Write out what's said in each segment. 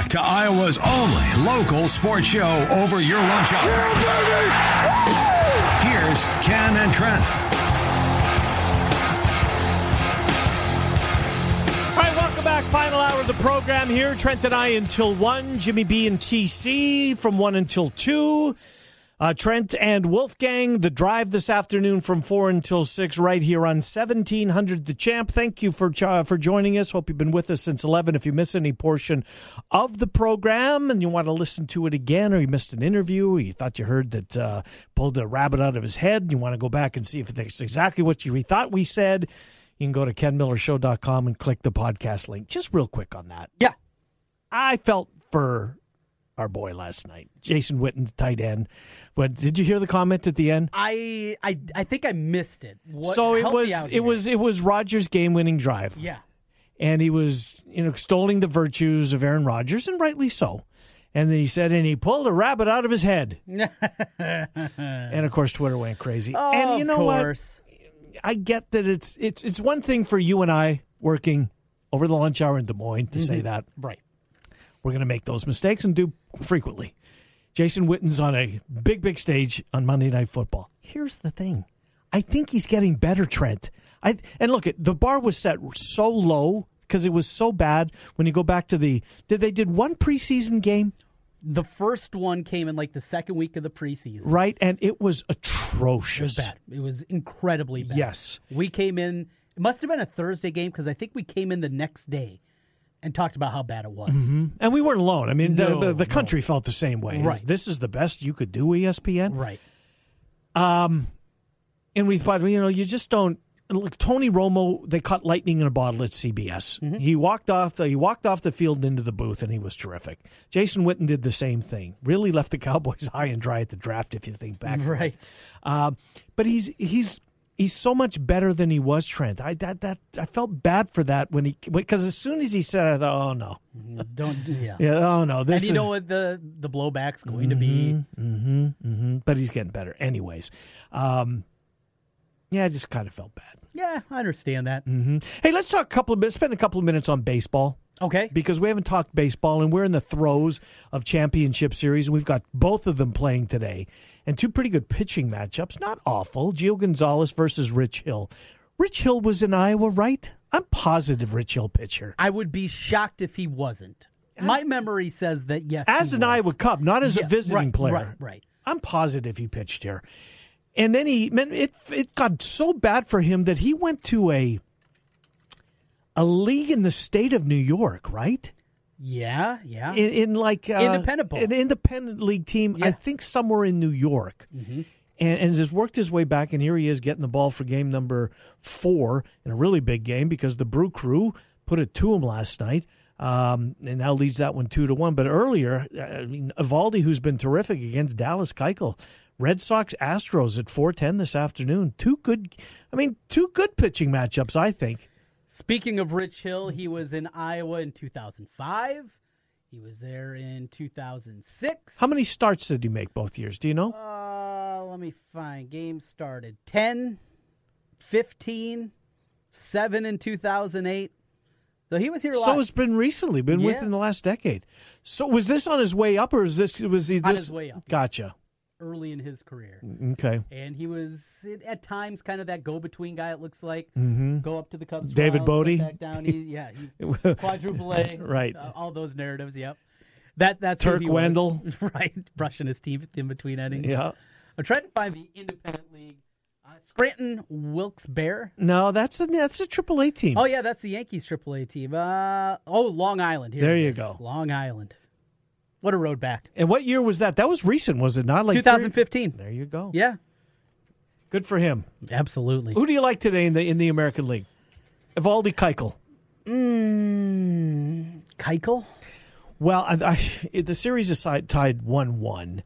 back to Iowa's only local sports show over your lunch hour. Here's Ken and Trent. All right, welcome back. Final hour of the program here. Trent and I until 1. Jimmy B and TC from 1 until 2. Uh, Trent and Wolfgang, the drive this afternoon from 4 until 6 right here on 1700 The Champ. Thank you for uh, for joining us. Hope you've been with us since 11. If you miss any portion of the program and you want to listen to it again or you missed an interview, or you thought you heard that uh, pulled a rabbit out of his head, and you want to go back and see if it's exactly what you thought we said, you can go to kenmillershow.com and click the podcast link. Just real quick on that. Yeah. I felt for our boy last night, Jason Witten, the tight end. But did you hear the comment at the end? I I, I think I missed it. What, so it was it here. was it was Rodgers' game-winning drive, yeah. and he was you know extolling the virtues of Aaron Rodgers, and rightly so. And then he said, and he pulled a rabbit out of his head. and of course, Twitter went crazy. Oh, and you know what? I get that it's it's it's one thing for you and I working over the lunch hour in Des Moines to say mm-hmm. that Right. We're going to make those mistakes and do frequently. Jason Witten's on a big, big stage on Monday Night Football. Here's the thing: I think he's getting better, Trent. I and look, at the bar was set so low because it was so bad. When you go back to the did they did one preseason game The first one came in like the second week of the preseason. right, and it was It was atrocious. bad. It was incredibly bad. Yes. We came in. It must have been a Thursday game because I think we came in the next day and talked about how bad it was. And we weren't alone. I mean, the, No, the, the no. country felt the same way. Right. This is the best you could do, ESPN. Right. And we thought, you know, you just don't. Look, Tony Romo, they caught lightning in a bottle at CBS. Mm-hmm. He walked off. The, he walked off the field into the booth, and he was terrific. Jason Witten did the same thing. Really left the Cowboys high and dry at the draft, if you think back. Right. Uh, but he's he's he's so much better than he was, Trent. I that that I felt bad for that when he because as soon as he said, it, I thought, oh no, Don't. Yeah. yeah, oh no, this And you is know what the the blowback's going to be? hmm but he's getting better, anyways. Um, yeah, I just kind of felt bad. Yeah, I understand that. Hey, let's talk a couple of minutes. Spend a couple of minutes on baseball Okay. because we haven't talked baseball, and we're in the throes of championship series, and we've got both of them playing today, and two pretty good pitching matchups. Not awful. Gio Gonzalez versus Rich Hill. Rich Hill was in Iowa, right? I'm positive Rich Hill pitcher. I would be shocked if he wasn't. My memory says that yes. As an was. Iowa Cub, not as Yeah, a visiting right, player. Right. Right. I'm positive he pitched here. And then he it it got so bad for him that he went to a a league in the state of New York, right? Yeah. Yeah. In, in like uh, Independent ball. an independent league team. I think somewhere in New York. And, and has worked his way back, and here he is getting the ball for game number four in a really big game because the Brew Crew put it to him last night, um, and now leads that one two to one. But earlier, I mean, Eovaldi, who's been terrific against Dallas Keuchel, Red Sox Astros at four ten this afternoon. Two good, I mean, two good pitching matchups, I think. Speaking of Rich Hill, he was in Iowa in 2005. He was there in 2006. How many starts did he make both years? Do you know? Uh, let me find. Game started 10, 15, 7 in 2008. So he was here a lot. So it's been recently, been Yeah. within the last decade. So was this on his way up, or is this was he this On his way up. Gotcha. Early in his career. Okay. And he was at times kind of that go-between guy. It looks like go up to the Cubs. Mm-hmm. David wild, Bodie? back down. He, yeah, he, quadruple A. Right. uh, all those narratives. Yep. That that's Turk was. Wendell. right? Brushing his teeth in between innings. Yeah. I'm trying to find the independent league. Uh, Scranton Wilkes Barre. No, that's a that's a triple A team. Oh yeah, that's the Yankees AAA team. Uh, oh, Long Island. Here There you is. go. Long Island. What a road back. And what year was that? That was recent, was it not? Like three- 2015. There you go. Yeah, Good for him. absolutely. Who do you like today in the in the American League? Eovaldi Keuchel. Mm, Keuchel. Well, I, I, the series is tied- tied one one.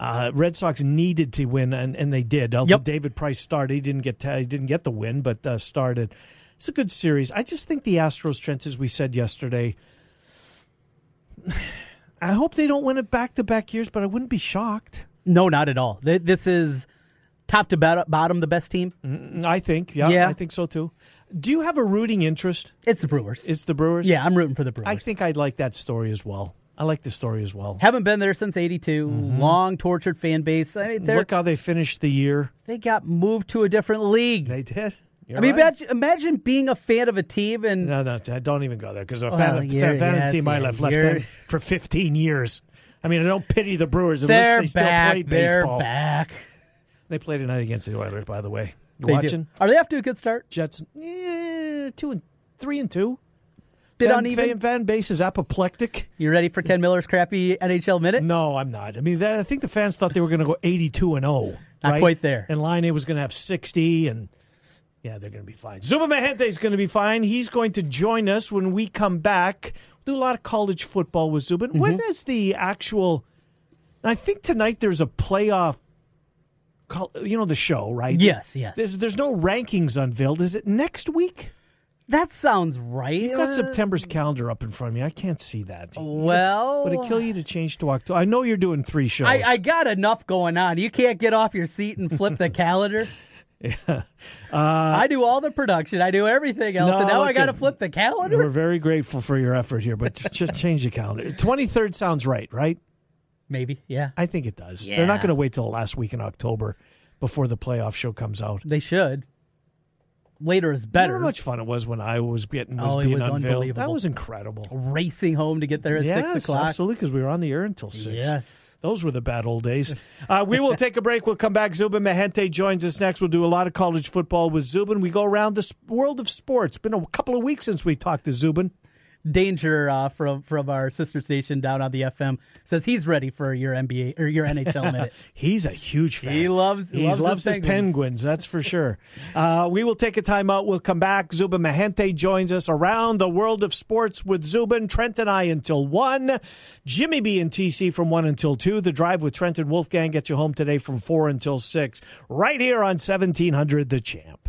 Uh, Red Sox needed to win, and, and they did. Although Yep. David Price started, he didn't get he didn't get the win, but uh, started. It's a good series. I just think the Astros, Trent, as we said yesterday. I hope they don't win it back to back years, but I wouldn't be shocked. No, not at all. This is top to bottom the best team. Mm, mm, I think, yeah, Yeah. I think so too. Do you have a rooting interest? It's the Brewers. It's the Brewers. yeah, I'm rooting for the Brewers. I think I'd like that story as well. I like the story as well. Haven't been there since '82. Mm-hmm. Long tortured fan base. I mean, Look how they finished the year. they got moved to a different league. They did. You're I mean, right. imagine, imagine being a fan of a team and No, no, don't even go there because a Well, fan, of, fan, of the team I left left you're- for 15 years. I mean, I don't pity the Brewers unless they're they still back. play They're baseball. back. They play tonight against the Oilers, by the way. You They do. watching? Are they off to a good start? Jets, eh, two and three and two. Bit fan, uneven. Fan, fan base is apoplectic. You ready for Ken Miller's crappy NHL minute? No, I'm not. I mean, that, I think the fans thought they were going to go 82 and 0. Not right? quite there. And Laine was going to have 60, and yeah, they're going to be fine. Zubin Mehenti is going to be fine. He's going to join us when we come back. We'll do a lot of college football with Zubin. Mm-hmm. When is the actual? I think tonight there's a playoff. call- You know the show, right? Yes, yes. There's there's no rankings unveiled. Is it next week? That sounds right. You've got September's calendar up in front of me. I can't see that. Well, Would it kill you to change to October? I know you're doing three shows. I, I got enough going on. You can't get off your seat and flip the calendar. Uh, I do all the production. I do everything else, No, and now I got to flip the calendar. We're very grateful for your effort here, but just change the calendar. Twenty third sounds right, right? Maybe, yeah. I think it does. They're not going to wait till the last week in October before the playoff show comes out. They should. Later is better. Remember how much fun it was when I was getting was Oh, it being was unveiled. That was incredible. Racing home to get there at yes, six o'clock. absolutely, because we were on the air until six. Yes. Those were the bad old days. Uh, we will take a break. We'll come back. Zubin Mehenti joins us next. We'll do a lot of college football with Zubin. We go around the world of sports. It's Been a couple of weeks since we talked to Zubin. Danger uh, from from our sister station down on the FM says he's ready for your NBA or your NHL minute. He's a huge fan. He loves- he loves loves, his Penguins. penguins. That's for sure. Uh, we will take a timeout. We'll come back. Zubin Mehenti joins us around the world of sports with Zubin, Trent, and I until one. Jimmy B and TC from one until two. The drive with Trent and Wolfgang gets you home today from four until six. Right here on seventeen hundred, the champ.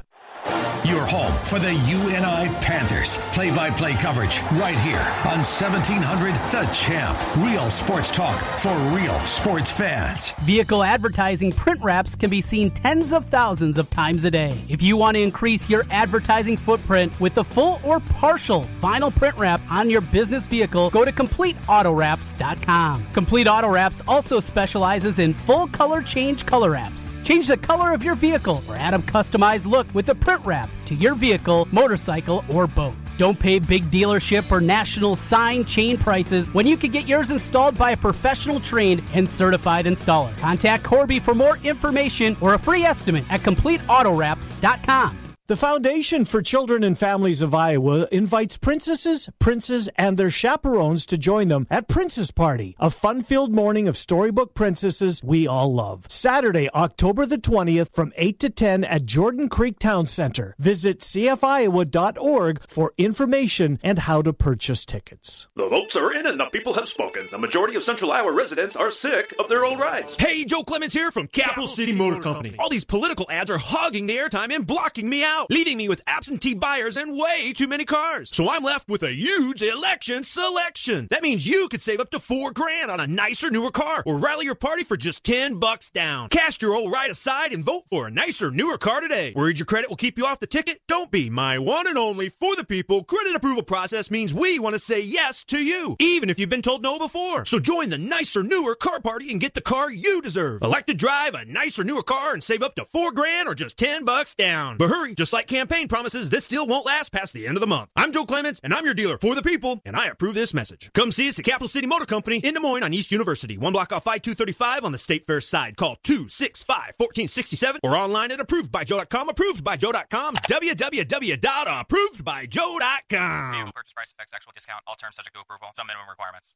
Your home for the UNI Panthers. Play by play coverage right here on 1700 The Champ. Real sports talk for real sports fans. Vehicle advertising print wraps can be seen tens of thousands of times a day. If you want to increase your advertising footprint with the full or partial vinyl print wrap on your business vehicle, go to CompleteAutoWraps.com. Complete Auto Wraps also specializes in full color change color wraps. Change the color of your vehicle or add a customized look with a print wrap to your vehicle, motorcycle, or boat. Don't pay big dealership or national sign chain prices when you can get yours installed by a professional trained and certified installer. Contact Corby for more information or a free estimate at CompleteAutoWraps.com. The Foundation for Children and Families of Iowa invites princesses, princes, and their chaperones to join them at Princess Party, a fun-filled morning of storybook princesses we all love. Saturday, October the 20th from 8 to 10 at Jordan Creek Town Center. Visit cfiowa.org for information and how to purchase tickets. The votes are in and the people have spoken. The majority of Central Iowa residents are sick of their old rides. Hey, Joe Clements here from Capital City Motor Company. All these political ads are hogging the airtime and blocking me out, leaving me with absentee buyers and way too many cars. So I'm left with a huge election selection. That means you could save up to four grand on a nicer, newer car or rally your party for just 10 bucks down. Cast your old ride aside and vote for a nicer, newer car today. Worried your credit will keep you off the ticket? Don't be. My one and only for the people credit approval process means we want to say yes to you, even if you've been told no before. So join the nicer, newer car party and get the car you deserve. Elect to drive a nicer, newer car and save up to four grand or just 10 bucks down. But hurry, just like campaign promises, this deal won't last past the end of the month. I'm Joe Clements and I'm your dealer for the people, and I approve this message. Come see us at Capital City Motor Company in Des Moines on East University, one block off I-235 on the State Fair side. Call 265-1467 or online at approvedbyjoe.com, approvedbyjoe.com, www.approvedbyjoe.com. Vehicle purchase price affects actual discount. All terms subject to approval. Some minimum requirements.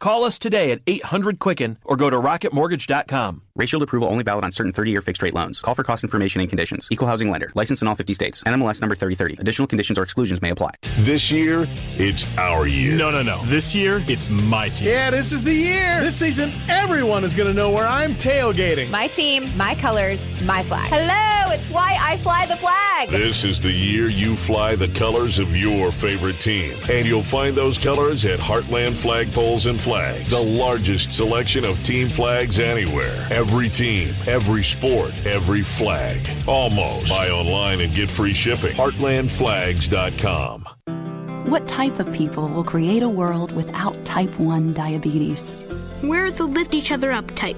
Call us today at 800 Quicken or go to rocketmortgage.com. Rate Shield approval only valid on certain 30-year fixed-rate loans. Call for cost information and conditions. Equal housing lender. License in all 50 states. NMLS number 3030. Additional conditions or exclusions may apply. This year, it's our year. No, no, no. This year, it's my team. Yeah, this is the year. This season, everyone is going to know where I'm tailgating. My team, my colors, my flag. Hello, it's why I fly the flag. This is the year you fly the colors of your favorite team. And you'll find those colors at Heartland Flagpoles and Flags, the largest selection of team flags anywhere. Every team, every sport, every flag. Almost. Buy online and get free shipping. Heartlandflags.com. What type of people will create a world without type 1 diabetes? We're the lift each other up type.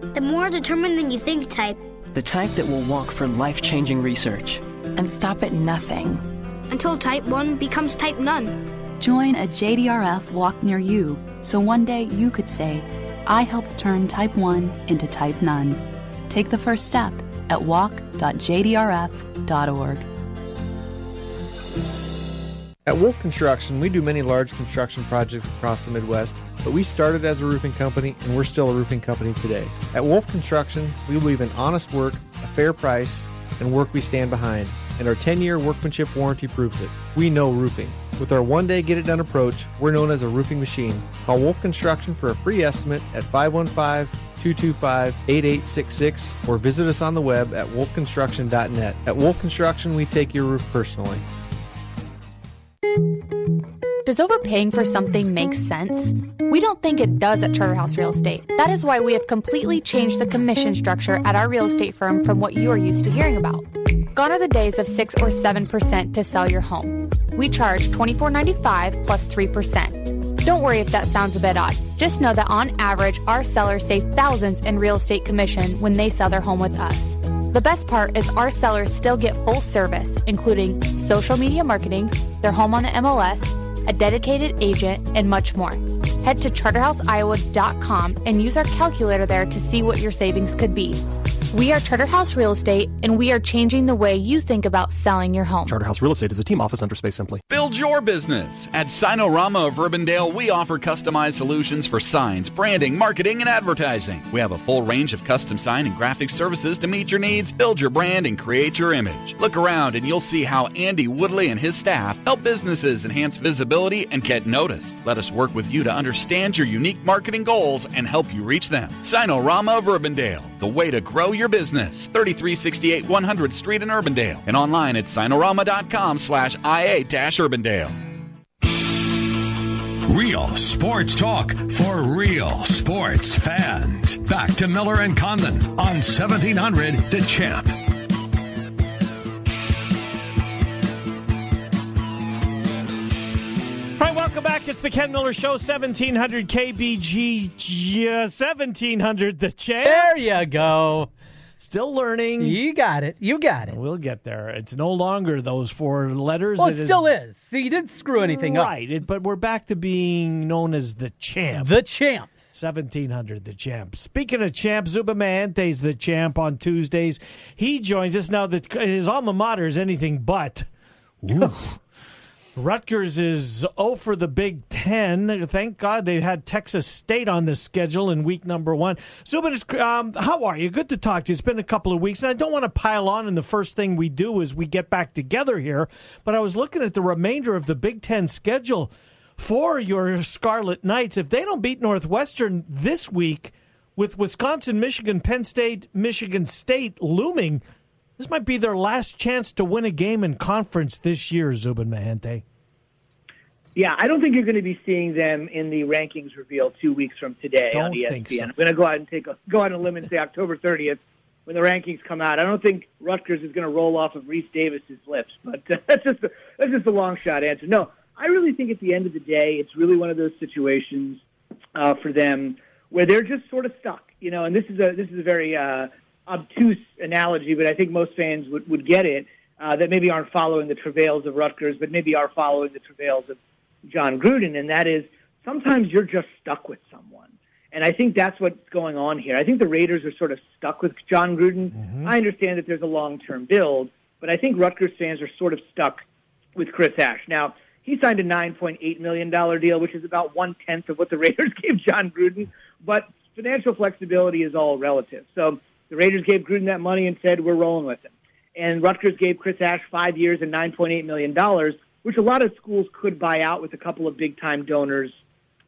The more determined than you think type. The type that will walk for life changing research. And stop at nothing. Until type 1 becomes type none. Join a JDRF walk near you so one day you could say, I helped turn type 1 into type none. Take the first step at walk.jdrf.org. At Wolf Construction, we do many large construction projects across the Midwest, but we started as a roofing company and we're still a roofing company today. At Wolf Construction, we believe in honest work, a fair price, and work we stand behind, and our 10 year workmanship warranty proves it. We know roofing. With our one day get it done approach, we're known as a roofing machine. Call Wolf Construction for a free estimate at 515 225 8866 or visit us on the web at wolfconstruction.net. At Wolf Construction, we take your roof personally. Does overpaying for something make sense? We don't think it does at Charterhouse Real Estate. That is why we have completely changed the commission structure at our real estate firm from what you are used to hearing about. Gone are the days of 6 or 7% to sell your home. We charge $24.95 plus 3%. Don't worry if that sounds a bit odd. Just know that on average, our sellers save thousands in real estate commission when they sell their home with us. The best part is our sellers still get full service, including social media marketing, their home on the MLS, a dedicated agent, and much more. Head to charterhouseiowa.com and use our calculator there to see what your savings could be. We are Charterhouse Real Estate, and we are changing the way you think about selling your home. Charterhouse Real Estate is a team office under Space Simply. Build your business. At Signarama of Urbandale, we offer customized solutions for signs, branding, marketing, and advertising. We have a full range of custom sign and graphic services to meet your needs, build your brand, and create your image. Look around and you'll see how Andy Woodley and his staff help businesses enhance visibility and get noticed. Let us work with you to understand your unique marketing goals and help you reach them. Signarama of Urbandale, the way to grow your business. 3368 100 Street in Urbandale and online at signarama.com slash IA-Urbandale. Real sports talk for real sports fans. Back to Miller and Condon on 1700 The Champ. It's the Ken Miller Show, 1700 KBG, uh, 1700 The Champ. There you go. Still learning. You got it. You got it. We'll get there. It's no longer those four letters. Well, it, it still is. is. So you didn't screw anything right, up. Right, but we're back to being known as the champ. The champ. 1700, the champ. Speaking of champ, Zubin Mehenti's the champ on Tuesdays. He joins us now. That his alma mater is anything but. Rutgers is 0 for the Big Ten. Thank God they had Texas State on the schedule in week number one. Zubin, um, how are you? Good to talk to you. It's been a couple of weeks, and I don't want to pile on. And the first thing we do is we get back together here. But I was looking at the remainder of the Big Ten schedule for your Scarlet Knights. If they don't beat Northwestern this week, with Wisconsin, Michigan, Penn State, Michigan State looming, this might be their last chance to win a game in conference this year, Zubin Mehenti. Yeah, I don't think you're going to be seeing them in the rankings reveal two weeks from today don't on ESPN. So. I'm going to go out and take a go out on a limb and say October 30th when the rankings come out. I don't think Rutgers is going to roll off of Rece Davis's lips, but uh, that's just a, that's just a long shot answer. No, I really think at the end of the day, it's really one of those situations uh, for them where they're just sort of stuck. You know, and this is a this is a very uh, obtuse analogy, but I think most fans would, would get it. Uh, that maybe aren't following the travails of Rutgers, but maybe are following the travails of Jon Gruden, and that is sometimes you're just stuck with someone. And I think that's what's going on here. I think the Raiders are sort of stuck with Jon Gruden. Mm-hmm. I understand that there's a long term build, but I think Rutgers fans are sort of stuck with Chris Ash. Now, he signed a $9.8 million deal, which is about one tenth of what the Raiders gave John Gruden, but financial flexibility is all relative. So the Raiders gave Gruden that money and said, we're rolling with him. And Rutgers gave Chris Ash five years and $9.8 million which a lot of schools could buy out with a couple of big time donors.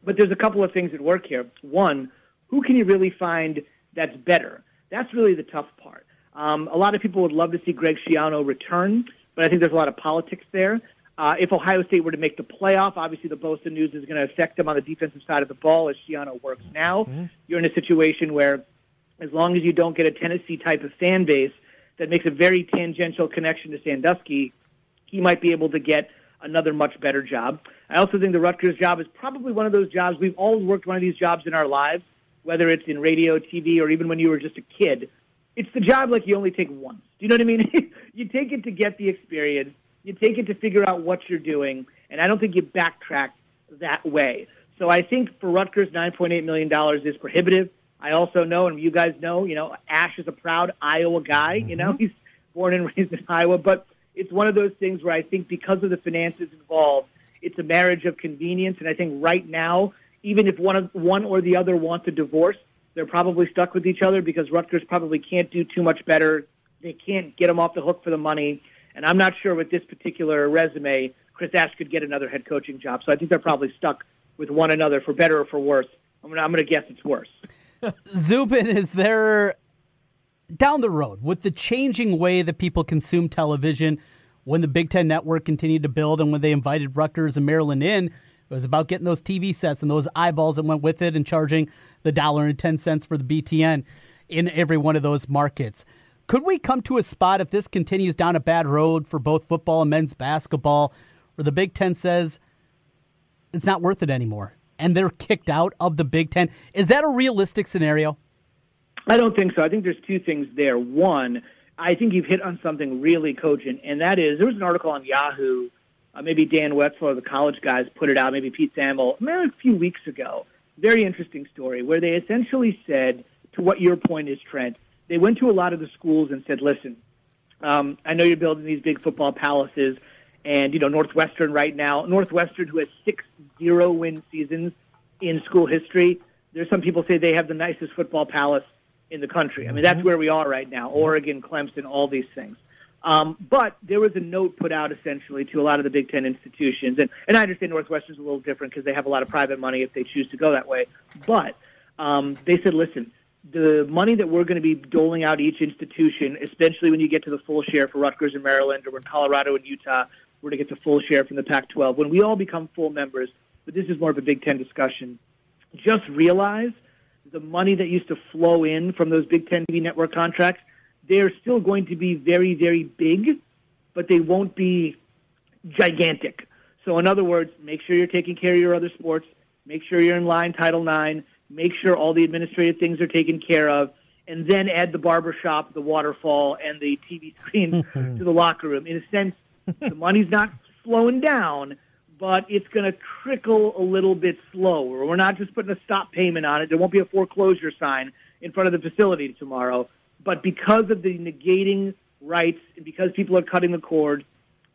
But there's a couple of things at work here. One, who can you really find that's better? That's really the tough part. Um, a lot of people would love to see Greg Schiano return, but I think there's a lot of politics there. Uh, if Ohio State were to make the playoff, obviously the Bosa news is going to affect them on the defensive side of the ball as Schiano works now. Mm-hmm. You're in a situation where, as long as you don't get a Tennessee type of fan base that makes a very tangential connection to Sandusky, he might be able to get another much better job. I also think the Rutgers job is probably one of those jobs we've all worked one of these jobs in our lives, whether it's in radio, TV, or even when you were just a kid. It's the job like you only take once. Do you know what I mean? you take it to get the experience. You take it to figure out what you're doing, and I don't think you backtrack that way. So I think for Rutgers, $9.8 million is prohibitive. I also know, and you guys know, you know, Ash is a proud Iowa guy. You know, mm-hmm. he's born and raised in Iowa, but it's one of those things where I think because of the finances involved, it's a marriage of convenience. And I think right now, even if one of one or the other wants a divorce, they're probably stuck with each other because Rutgers probably can't do too much better. They can't get them off the hook for the money. And I'm not sure with this particular resume, Chris Ash could get another head coaching job. So I think they're probably stuck with one another for better or for worse. I'm going to, I'm going to guess it's worse. Zubin, is there down the road with the changing way that people consume television? When the Big Ten Network continued to build and when they invited Rutgers and Maryland in, it was about getting those TV sets and those eyeballs that went with it and charging the dollar and 10 cents for the BTN in every one of those markets. Could we come to a spot if this continues down a bad road for both football and men's basketball where the Big Ten says it's not worth it anymore and they're kicked out of the Big Ten? Is that a realistic scenario? I don't think so. I think there's two things there. One, I think you've hit on something really cogent, and that is there was an article on Yahoo. Uh, maybe Dan Wetzel, of the college guys, put it out. Maybe Pete Thamel, maybe a few weeks ago. Very interesting story where they essentially said to what your point is, Trent. They went to a lot of the schools and said, "Listen, um, I know you're building these big football palaces, and you know Northwestern right now. Northwestern, who has six zero win seasons in school history. There's some people say they have the nicest football palace in the country. I mean, that's mm-hmm. where we are right now. Oregon, Clemson, all these things. Um, but there was a note put out essentially to a lot of the Big Ten institutions, and, and I understand Northwestern's a little different because they have a lot of private money if they choose to go that way. But um, they said, listen, the money that we're going to be doling out each institution, especially when you get to the full share for Rutgers and Maryland, or when Colorado and Utah were to get the full share from the Pac-12, when we all become full members, but this is more of a Big Ten discussion, just realize – the money that used to flow in from those Big Ten TV network contracts, they're still going to be very, very big, but they won't be gigantic. So, in other words, make sure you're taking care of your other sports, make sure you're in line Title IX, make sure all the administrative things are taken care of, and then add the barbershop, the waterfall, and the TV screen to the locker room. In a sense, the money's not slowing down, but it's going to trickle a little bit slower. We're not just putting a stop payment on it. There won't be a foreclosure sign in front of the facility tomorrow. But because of the negating rights, and because people are cutting the cord,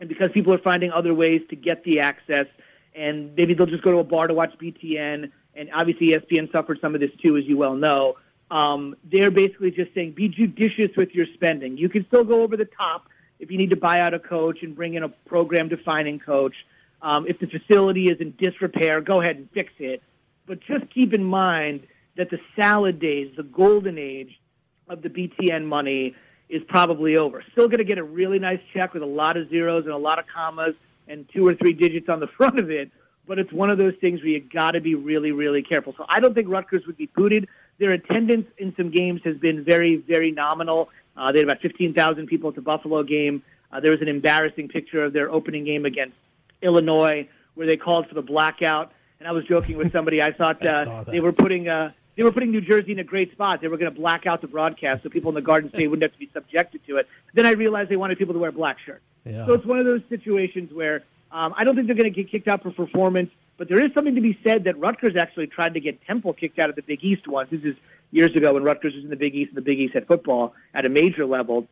and because people are finding other ways to get the access, and maybe they'll just go to a bar to watch BTN, and obviously ESPN suffered some of this too, as you well know. Um, they're basically just saying be judicious with your spending. You can still go over the top if you need to buy out a coach and bring in a program defining coach um, if the facility is in disrepair, go ahead and fix it. But just keep in mind that the salad days, the golden age of the BTN money is probably over. Still going to get a really nice check with a lot of zeros and a lot of commas and two or three digits on the front of it. But it's one of those things where you got to be really, really careful. So I don't think Rutgers would be booted. Their attendance in some games has been very, very nominal. Uh, they had about 15,000 people at the Buffalo game. Uh, there was an embarrassing picture of their opening game against Illinois, where they called for the blackout. And I was joking with somebody. I thought uh, I they were putting uh, they were putting New Jersey in a great spot. They were going to black out the broadcast so people in the Garden State wouldn't have to be subjected to it. Then I realized they wanted people to wear black shirts. Yeah. So it's one of those situations where um, I don't think they're going to get kicked out for performance, but there is something to be said that Rutgers actually tried to get Temple kicked out of the Big East once. This is years ago when Rutgers was in the Big East and the Big East had football at a major level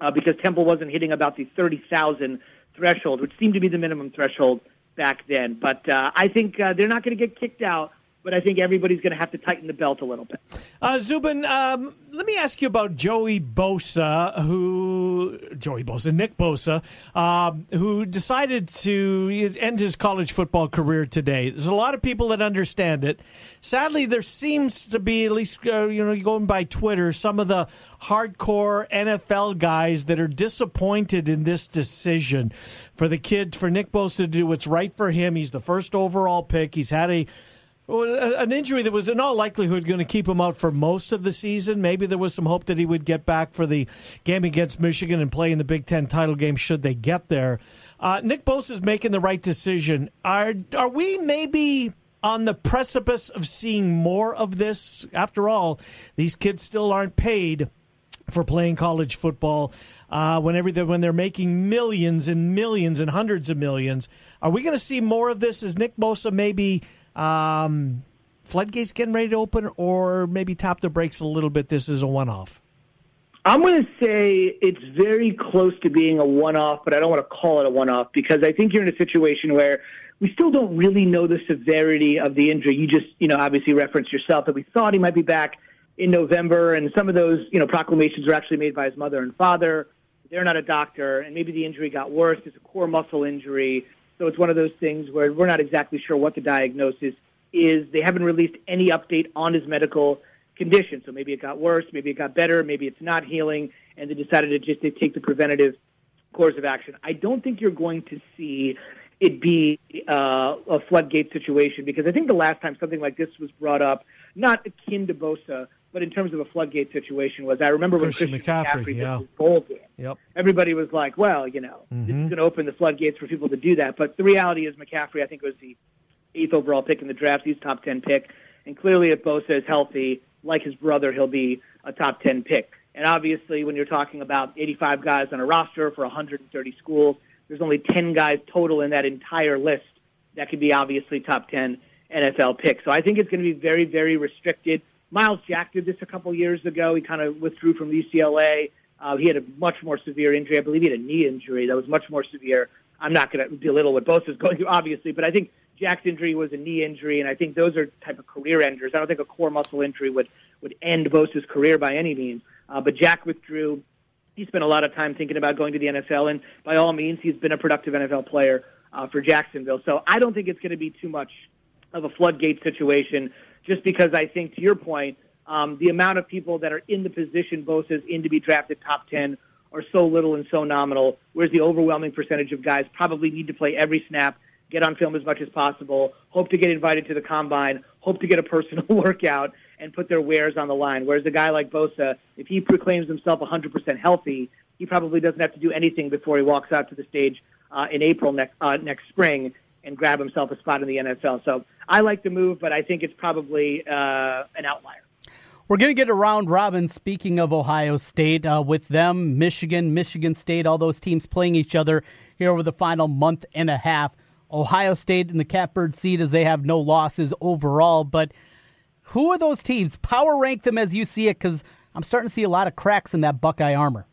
uh, because Temple wasn't hitting about the 30,000 threshold, which seemed to be the minimum threshold back then. But uh, I think uh, they're not going to get kicked out. But I think everybody's going to have to tighten the belt a little bit. Uh, Zubin, um, let me ask you about Joey Bosa, who Joey Bosa, Nick Bosa, um, who decided to end his college football career today. There's a lot of people that understand it. Sadly, there seems to be, at least uh, you know, going by Twitter, some of the hardcore NFL guys that are disappointed in this decision for the kid, for Nick Bosa to do what's right for him. He's the first overall pick. He's had a an injury that was in all likelihood going to keep him out for most of the season. Maybe there was some hope that he would get back for the game against Michigan and play in the Big Ten title game should they get there. Uh, Nick Bosa is making the right decision. Are are we maybe on the precipice of seeing more of this? After all, these kids still aren't paid for playing college football. Uh, whenever when they're making millions and millions and hundreds of millions, are we going to see more of this? Is Nick Bosa maybe? Um, floodgates getting ready to open, or maybe tap the brakes a little bit. This is a one-off. I'm going to say it's very close to being a one-off, but I don't want to call it a one-off because I think you're in a situation where we still don't really know the severity of the injury. You just, you know, obviously referenced yourself that we thought he might be back in November, and some of those, you know, proclamations were actually made by his mother and father. They're not a doctor, and maybe the injury got worse. It's a core muscle injury. So it's one of those things where we're not exactly sure what the diagnosis is. They haven't released any update on his medical condition. So maybe it got worse, maybe it got better, maybe it's not healing, and they decided to just take the preventative course of action. I don't think you're going to see it be uh, a floodgate situation because I think the last time something like this was brought up, not akin to Bosa, but in terms of a floodgate situation, was I remember Christian when Christian McCaffrey, McCaffrey yeah. did his bowl game. Yep. Everybody was like, "Well, you know, this is Mhm. going to open the floodgates for people to do that." But the reality is, McCaffrey, I think, was the eighth overall pick in the draft. He's top ten pick, and clearly, if Bosa is healthy, like his brother, he'll be a top ten pick. And obviously, when you're talking about 85 guys on a roster for 130 schools, there's only 10 guys total in that entire list that could be obviously top 10 NFL picks. So I think it's going to be very, very restricted. Myles Jack did this a couple years ago. He kind of withdrew from UCLA. Uh, he had a much more severe injury. I believe he had a knee injury that was much more severe. I'm not going to belittle what Bosa's going through, obviously, but I think Jack's injury was a knee injury, and I think those are type of career enders. I don't think a core muscle injury would would end Bosa's career by any means. Uh, but Jack withdrew. He spent a lot of time thinking about going to the NFL, and by all means, he's been a productive NFL player uh, for Jacksonville. So I don't think it's going to be too much of a floodgate situation, just because I think, to your point, um, the amount of people that are in the position Bosa's in to be drafted top 10 are so little and so nominal, whereas the overwhelming percentage of guys probably need to play every snap, get on film as much as possible, hope to get invited to the combine, hope to get a personal workout, and put their wares on the line. Whereas a guy like Bosa, if he proclaims himself 100% healthy, he probably doesn't have to do anything before he walks out to the stage uh, in April next uh, next spring and grab himself a spot in the NFL. So I like the move, but I think it's probably uh, an outlier. We're going to get a round robin. Speaking of Ohio State, uh, with them, Michigan, Michigan State, all those teams playing each other here over the final month and a half. Ohio State in the catbird seat as they have no losses overall. But who are those teams? Power rank them as you see it because I'm starting to see a lot of cracks in that Buckeye armor.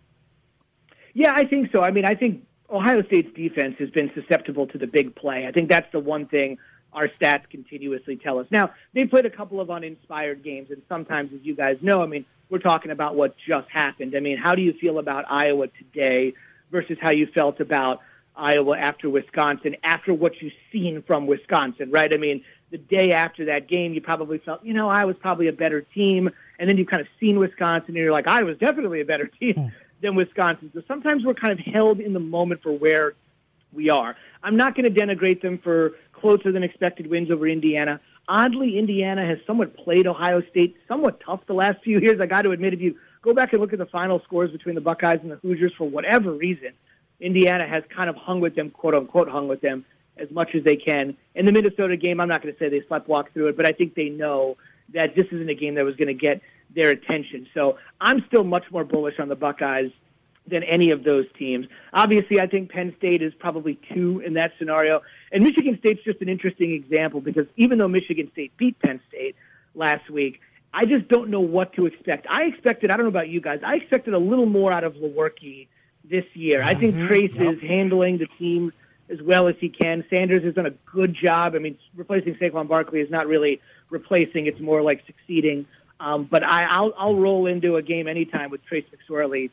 Yeah, I think so. I mean, I think Ohio State's defense has been susceptible to the big play. I think that's the one thing our stats continuously tell us. Now, they played a couple of uninspired games, and sometimes, as you guys know, I mean, we're talking about what just happened. I mean, how do you feel about Iowa today versus how you felt about Iowa after Wisconsin, after what you've seen from Wisconsin, right? I mean, the day after that game, you probably felt, you know, I was probably a better team. And then you've kind of seen Wisconsin, and you're like, I was definitely a better team hmm. Than Wisconsin. So sometimes we're kind of held in the moment for where we are. I'm not going to denigrate them for closer than expected wins over Indiana. Oddly, Indiana has somewhat played Ohio State somewhat tough the last few years. I got to admit, if you go back and look at the final scores between the Buckeyes and the Hoosiers, for whatever reason, Indiana has kind of hung with them, quote unquote, hung with them as much as they can. In the Minnesota game, I'm not going to say they slept through it, but I think they know that this isn't a game that was going to get their attention. So I'm still much more bullish on the Buckeyes than any of those teams. Obviously, I think Penn State is probably two in that scenario. And Michigan State's just an interesting example because even though Michigan State beat Penn State last week, I just don't know what to expect. I expected, I don't know about you guys, I expected a little more out of Lewerke this year. I think Mhm. Trace Yep. is handling the team as well as he can. Sanders has done a good job. I mean, replacing Saquon Barkley is not really replacing; it's more like succeeding. Um, but I, I'll, I'll roll into a game anytime with Trace McSorley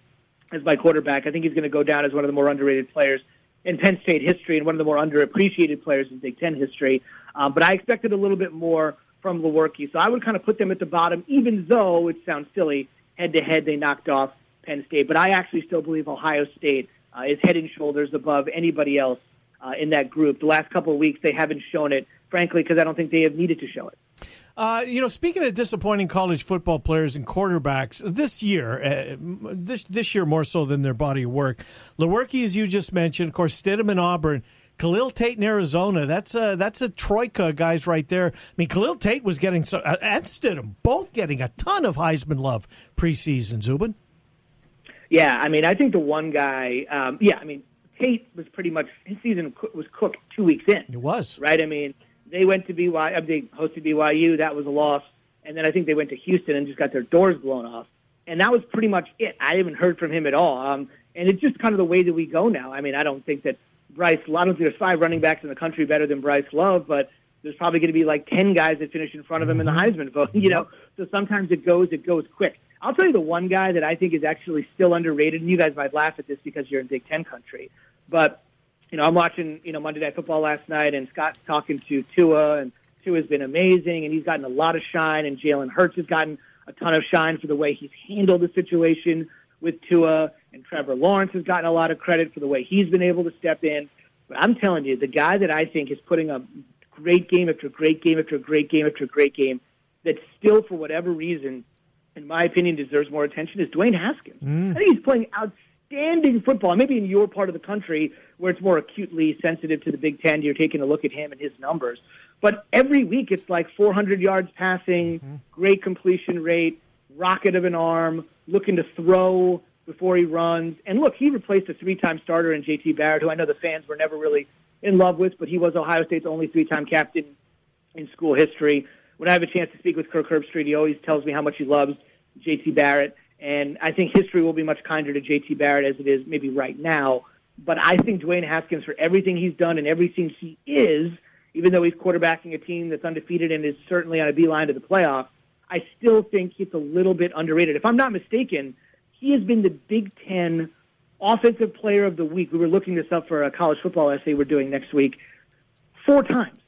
as my quarterback. I think he's going to go down as one of the more underrated players in Penn State history and one of the more underappreciated players in Big Ten history. Um, but I expected a little bit more from Lewerke, so I would kind of put them at the bottom, even though it sounds silly. Head to head, they knocked off Penn State, but I actually still believe Ohio State uh, is head and shoulders above anybody else uh, in that group. The last couple of weeks, they haven't shown it, frankly, because I don't think they have needed to show it. Uh, you know, speaking of disappointing college football players and quarterbacks this year, uh, this this year more so than their body of work, Lewerke, as you just mentioned, of course, Stidham in Auburn, Khalil Tate in Arizona. That's a that's a troika guys right there. I mean, Khalil Tate was getting so uh, and Stidham both getting a ton of Heisman love preseason. Zubin. Yeah, I mean, I think the one guy. Um, yeah, I mean, Tate was pretty much his season was cooked two weeks in. It was right. I mean, they went to BYU. They hosted BYU. That was a loss. And then I think they went to Houston and just got their doors blown off. And that was pretty much it. I haven't heard from him at all. Um, and it's just kind of the way that we go now. I mean, I don't think that Bryce. I don't think there's five running backs in the country better than Bryce Love, but there's probably going to be like ten guys that finish in front of him in the mm-hmm. Heisman vote. You know, so sometimes it goes, it goes quick. I'll tell you the one guy that I think is actually still underrated, and you guys might laugh at this because you're in Big Ten country, but you know, I'm watching you know Monday Night Football last night, and Scott's talking to Tua, and Tua's been amazing, and he's gotten a lot of shine, and Jalen Hurts has gotten a ton of shine for the way he's handled the situation with Tua, and Trevor Lawrence has gotten a lot of credit for the way he's been able to step in. But I'm telling you, the guy that I think is putting a great game after great game after great game after great game that still, for whatever reason, in my opinion, deserves more attention is Dwayne Haskins. Mm. I think he's playing outstanding football. Maybe in your part of the country where it's more acutely sensitive to the Big Ten, you're taking a look at him and his numbers. But every week it's like 400 yards passing, mm-hmm. great completion rate, rocket of an arm, looking to throw before he runs. And look, he replaced a three-time starter in J.T. Barrett, who I know the fans were never really in love with, but he was Ohio State's only three-time captain in school history. When I have a chance to speak with Kirk Herbstreit, he always tells me how much he loves J.T. Barrett. And I think history will be much kinder to J.T. Barrett as it is maybe right now. But I think Dwayne Haskins, for everything he's done and everything he is – even though he's quarterbacking a team that's undefeated and is certainly on a beeline to the playoffs, I still think he's a little bit underrated. If I'm not mistaken, he has been the Big Ten Offensive Player of the Week. We were looking this up for a college football essay we're doing next week. Four times.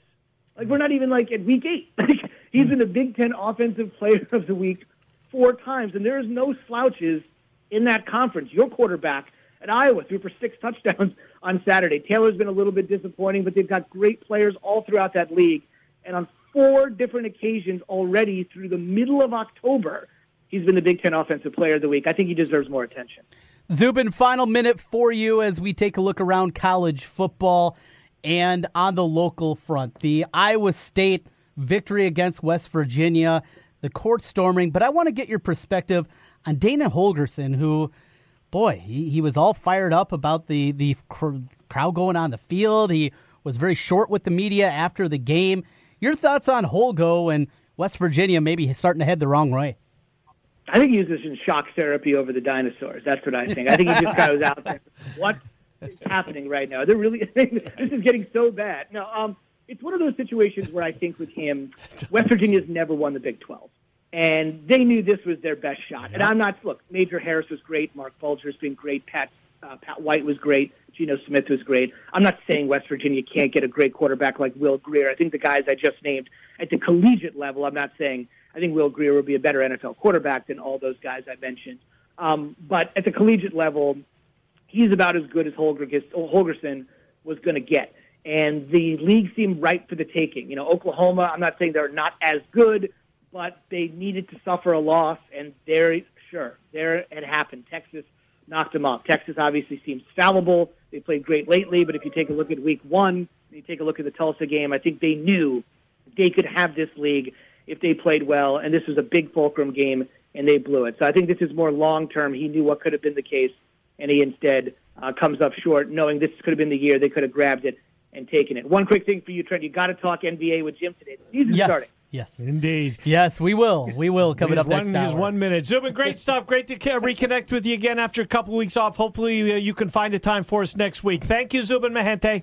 Like we're not even like at week eight. Like he's been the Big Ten Offensive Player of the Week four times, and there is no slouches in that conference. Your quarterback at Iowa threw for six touchdowns on Saturday. Taylor's been a little bit disappointing, but they've got great players all throughout that league. And on four different occasions already through the middle of October, he's been the Big Ten Offensive Player of the Week. I think he deserves more attention. Zubin, final minute for you as we take a look around college football and on the local front. The Iowa State victory against West Virginia, the court storming, but I want to get your perspective on Dana Holgorsen, who boy, he, he was all fired up about the, the cr- crowd going on the field. He was very short with the media after the game. Your thoughts on Holgo and West Virginia maybe starting to head the wrong way? I think he was just in shock therapy over the dinosaurs. That's what I think. I think he just kind of was out there. What is happening right now? They're really this is getting so bad. No, um, it's one of those situations where I think with him, West Virginia's never won the Big Twelve and they knew this was their best shot. And I'm not look. Major Harris was great. Marc Bulger's been great. Pat uh, Pat White was great. Geno Smith was great. I'm not saying West Virginia can't get a great quarterback like Will Grier. I think the guys I just named at the collegiate level. I'm not saying I think Will Grier will be a better NFL quarterback than all those guys I mentioned. Um, but at the collegiate level, he's about as good as Holgorsen was going to get. And the league seemed ripe for the taking. You know, Oklahoma. I'm not saying they're not as good but they needed to suffer a loss, and there, sure, there it happened. Texas knocked them off. Texas obviously seems fallible. They played great lately, but if you take a look at Week One, you take a look at the Tulsa game, I think they knew they could have this league if they played well, and this was a big fulcrum game, and they blew it. So I think this is more long term. He knew what could have been the case, and he instead uh, comes up short, knowing this could have been the year they could have grabbed it and taking it. One quick thing for you, Trent. You got to talk NBA with Jim today. The season's yes. starting. Yes, indeed. Yes, we will. We will coming up one, next hour. one minute. Zubin, great stuff. Great to reconnect with you again after a couple of weeks off. Hopefully, uh, you can find a time for us next week. Thank you, Zubin Mehenti.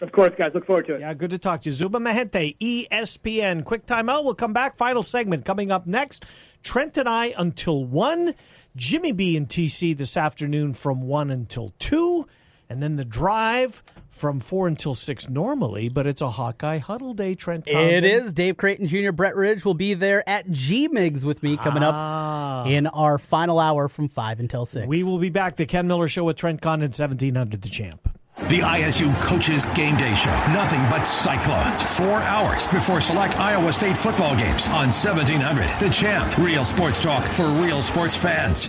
Of course, guys. Look forward to it. Yeah, good to talk to you. Zubin Mehenti, ESPN. Quick timeout. We'll come back. Final segment coming up next. Trent and I until 1. Jimmy B and TC this afternoon from 1 until 2. And then the drive from 4 until 6 normally, but it's a Hawkeye Huddle Day, Trent Condon. It is. Dave Creighton Jr., Brett Ridge will be there at G Migs with me coming Ah. up in our final hour from 5 until 6. We will be back. The Ken Miller Show with Trent Condon, 1700 The Champ. The ISU Coaches Game Day Show. Nothing but Cyclones. Four hours before select Iowa State football games on 1700. The Champ. Real sports talk for real sports fans.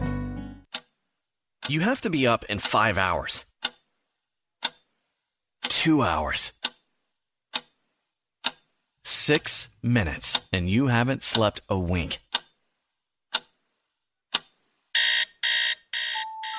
You have to be up in five hours. Two hours. Six minutes, and you haven't slept a wink.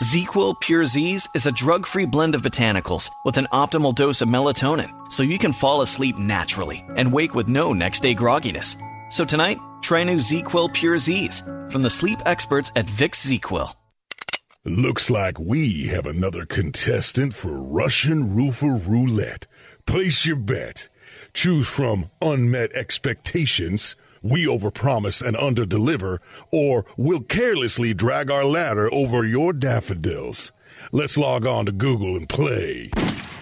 ZQuil Pure Z's is a drug free blend of botanicals with an optimal dose of melatonin so you can fall asleep naturally and wake with no next day grogginess. So tonight, try new ZQuil Pure Z's from the sleep experts at Vicks ZQuil. Looks like we have another contestant for Russian Roofer Roulette. Place your bet. Choose from unmet expectations, we overpromise and underdeliver, or we'll carelessly drag our ladder over your daffodils. Let's log on to Google and play.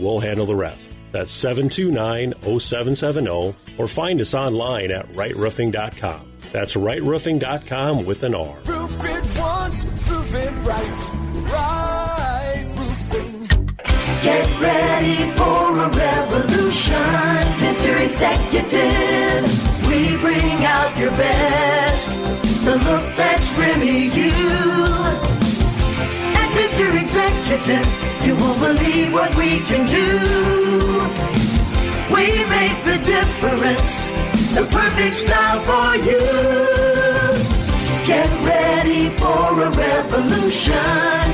we'll handle the rest. That's 729 0770, or find us online at rightroofing.com. That's rightroofing.com with an R. Roof it once, roof it right. Right roofing. Get ready for a revolution, Mr. Executive. We bring out your best, the look that's really you. At Mr. Executive, you won't believe what we can do. We make the difference, the perfect style for you. Get ready for a revolution,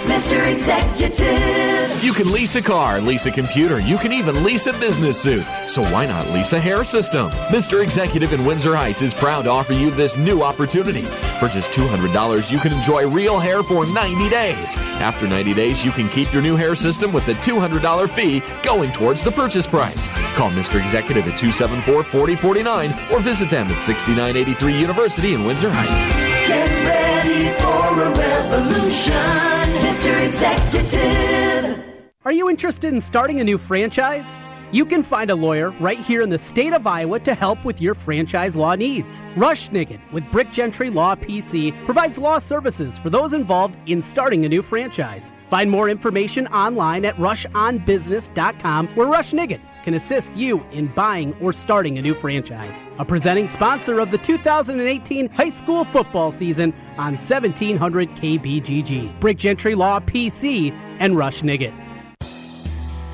Mr. Executive. You can lease a car, lease a computer, you can even lease a business suit. So why not lease a hair system? Mr. Executive in Windsor Heights is proud to offer you this new opportunity. For just $200, you can enjoy real hair for 90 days. After 90 days, you can keep your new hair system with the $200 fee going towards the purchase price. Call Mr. Executive at 274 4049 or visit them at 6983 University in Windsor Heights. Get Mr. Executive. Are you interested in starting a new franchise? You can find a lawyer right here in the state of Iowa to help with your franchise law needs. Rush Nigut with Brick Gentry Law PC provides law services for those involved in starting a new franchise. Find more information online at rushonbusiness.com where Rush Nigut can assist you in buying or starting a new franchise. A presenting sponsor of the 2018 high school football season on 1700 KBGG. Brick Gentry Law PC and Rush Nigut.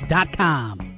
therookiesportscards.com.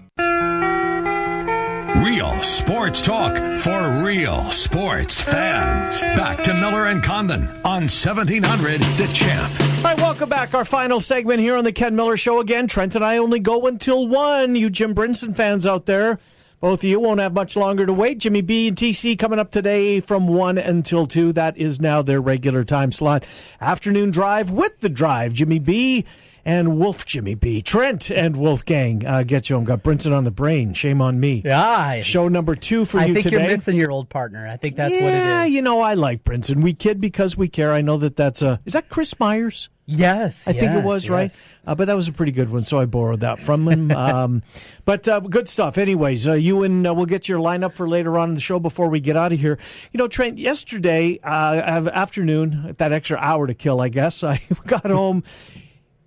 Real sports talk for real sports fans. Back to Miller and Condon on 1700 The Champ. All right, welcome back. Our final segment here on the Ken Miller Show again. Trent and I only go until 1. You Jim Brinson fans out there, both of you won't have much longer to wait. Jimmy B and TC coming up today from 1 until 2. That is now their regular time slot. Afternoon drive with the drive. Jimmy B and Wolf Jimmy B. Trent and Wolfgang uh, get you home. Got Brinson on the brain. Shame on me. Yeah. Show number two for I you think you're missing your old partner. I think that's yeah, what it is. Yeah, you know, I like Brinson. We kid because we care. I know that that's a. Is that Chris Myers? Yes, I think it yes, was right, yes. uh, but that was a pretty good one, so I borrowed that from him. um, but uh, good stuff. Anyways, uh, you and uh, we'll get your lineup for later on in the show before we get out of here. You know, Trent, yesterday uh, afternoon, that extra hour to kill, I guess I got home,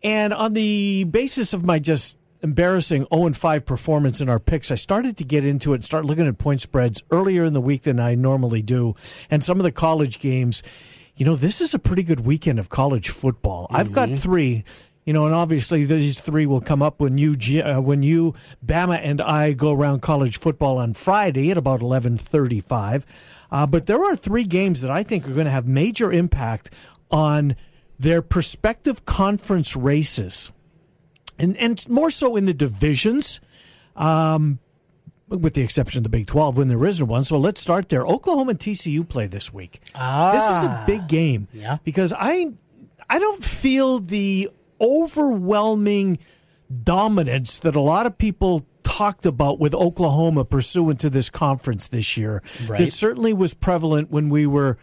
and on the basis of my just embarrassing 0 5 performance in our picks, I started to get into it and start looking at point spreads earlier in the week than I normally do, and some of the college games you know, this is a pretty good weekend of college football. I've got three. You know, and obviously these three will come up when you, uh, when you, Bama, and I go around college football on Friday at about eleven thirty-five. Uh, but there are three games that I think are going to have major impact on their prospective conference races, and and more so in the divisions. Um, with the exception of the Big 12 when there isn't one. So let's start there. Oklahoma and TCU play this week. Ah, this is a big game yeah. because I I don't feel the overwhelming dominance that a lot of people talked about with Oklahoma pursuant to this conference this year. Right. It certainly was prevalent when we were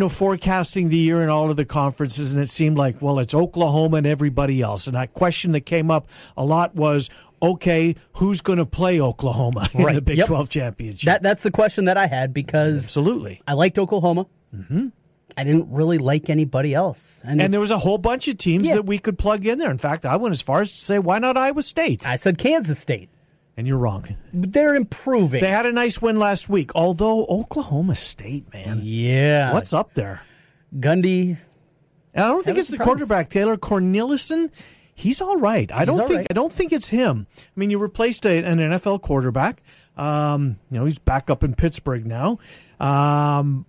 you know, forecasting the year and all of the conferences, and it seemed like, well, it's Oklahoma and everybody else. And that question that came up a lot was, okay, who's going to play Oklahoma in Right. the Big Yep. 12 championship? That that's the question that I had because Absolutely. I liked Oklahoma. Mm-hmm. I didn't really like anybody else, and, there was a whole bunch of teams Yeah. that we could plug in there. In fact, I went as far as to say, why not Iowa State? I said Kansas State. And you're wrong. But they're improving. They had a nice win last week, although Oklahoma State, man. Yeah. What's up there? Gundy. And I don't think it's the quarterback, Taylor Cornelius. He's all right. I He's don't think right. I don't think it's him. I mean, you replaced a, an NFL quarterback. Um, you know, he's back up in Pittsburgh now. Um,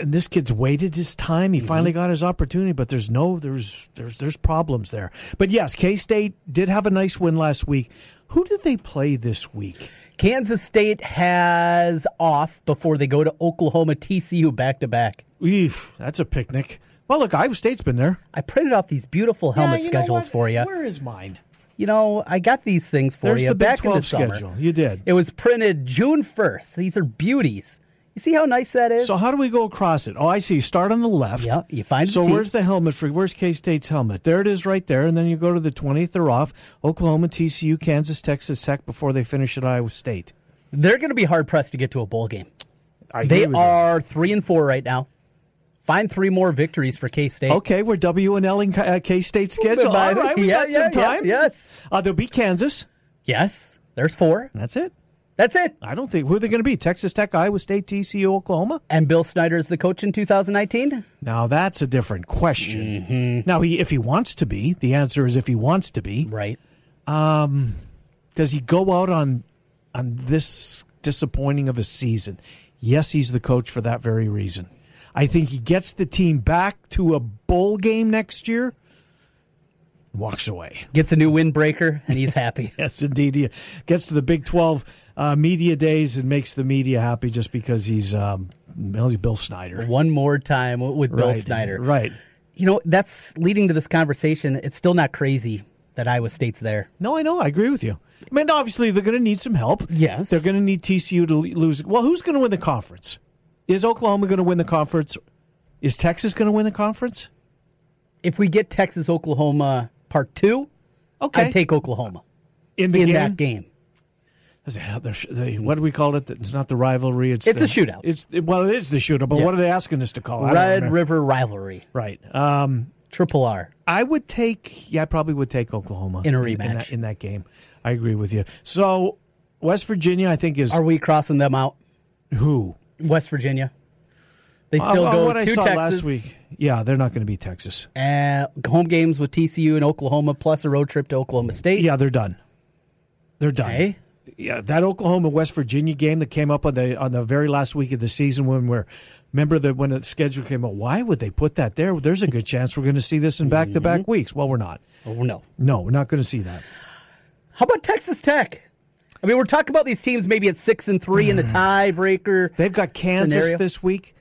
and this kid's waited his time. He Mm-hmm. finally got his opportunity, but there's no there's there's there's problems there. But yes, K State did have a nice win last week. Who did they play this week? Kansas State has off before they go to Oklahoma TCU back to back. Eef, that's a picnic. Well, look, Iowa State's been there. I printed off these beautiful helmet Yeah, schedules for you. Where is mine? You know, I got these things for There's you the back in the 12 summer. You did. It was printed June 1st. These are beauties. You see how nice that is? So how do we go across it? Oh, I see. Start on the left. Yep, you find So team. where's the helmet for? Where's K State's helmet? There it is, right there. And then you go to the twentieth. They're off. Oklahoma, TCU, Kansas, Texas Tech before they finish at Iowa State. They're going to be hard pressed to get to a bowl game. They with you. are three and four right now. Find three more victories for K State. Okay, we're W and L in K State schedule. All Bye-bye. we Yeah, got yeah, some yeah, time. yes. Uh, they'll beat Kansas. Yes, there's four. That's it. That's it. I don't think who are they going to be? Texas Tech, Iowa State, TCU, Oklahoma. And Bill Snyder is the coach in 2019. Now that's a different question. Mm-hmm. Now he, if he wants to be, the answer is if he wants to be. Right. Um, does he go out on on this disappointing of a season? Yes, he's the coach for that very reason. I think he gets the team back to a bowl game next year. walks away. Gets a new windbreaker, and he's happy. yes, indeed. He gets to the Big 12 uh, media days and makes the media happy just because he's, um, he's Bill Snyder. One more time with Bill Right, Snyder. Right. You know, that's leading to this conversation. It's still not crazy that Iowa State's there. No, I know. I agree with you. I mean, obviously, they're going to need some help. Yes. They're going to need TCU to lose. Well, who's going to win the conference? Is Oklahoma going to win the conference? Is Texas going to win the conference? If we get Texas Oklahoma part two, Okay. I'd take Oklahoma In the in game? that game. Is it- they're sh- they- what do we call it? It's not the rivalry. It's It's the, a shootout. It's well, it is the shootout. But Yeah. what are they asking us to call? it? Red. River rivalry. Right. Um, Triple R. I would take. Yeah, I probably would take Oklahoma In a in, rematch. that, in that game. I agree with you. So West Virginia, I think is Are we crossing them out? who West Virginia. They still Uh, go what to I saw Texas. last week. Yeah, they're not going to be Texas. Uh, home games with TCU and Oklahoma, plus a road trip to Oklahoma State. Yeah, they're done. They're done. Okay. Yeah, that Oklahoma West Virginia game that came up on the on the very last week of the season when we're remember that when the schedule came out, why would they put that there? There's a good chance we're going to see this in back to back mm-hmm. weeks. Well, we're not. Oh no. No, we're not going to see that. How about Texas Tech? I mean, we're talking about these teams maybe at six and three in the mm. tiebreaker. They've got Kansas Scenario. this week.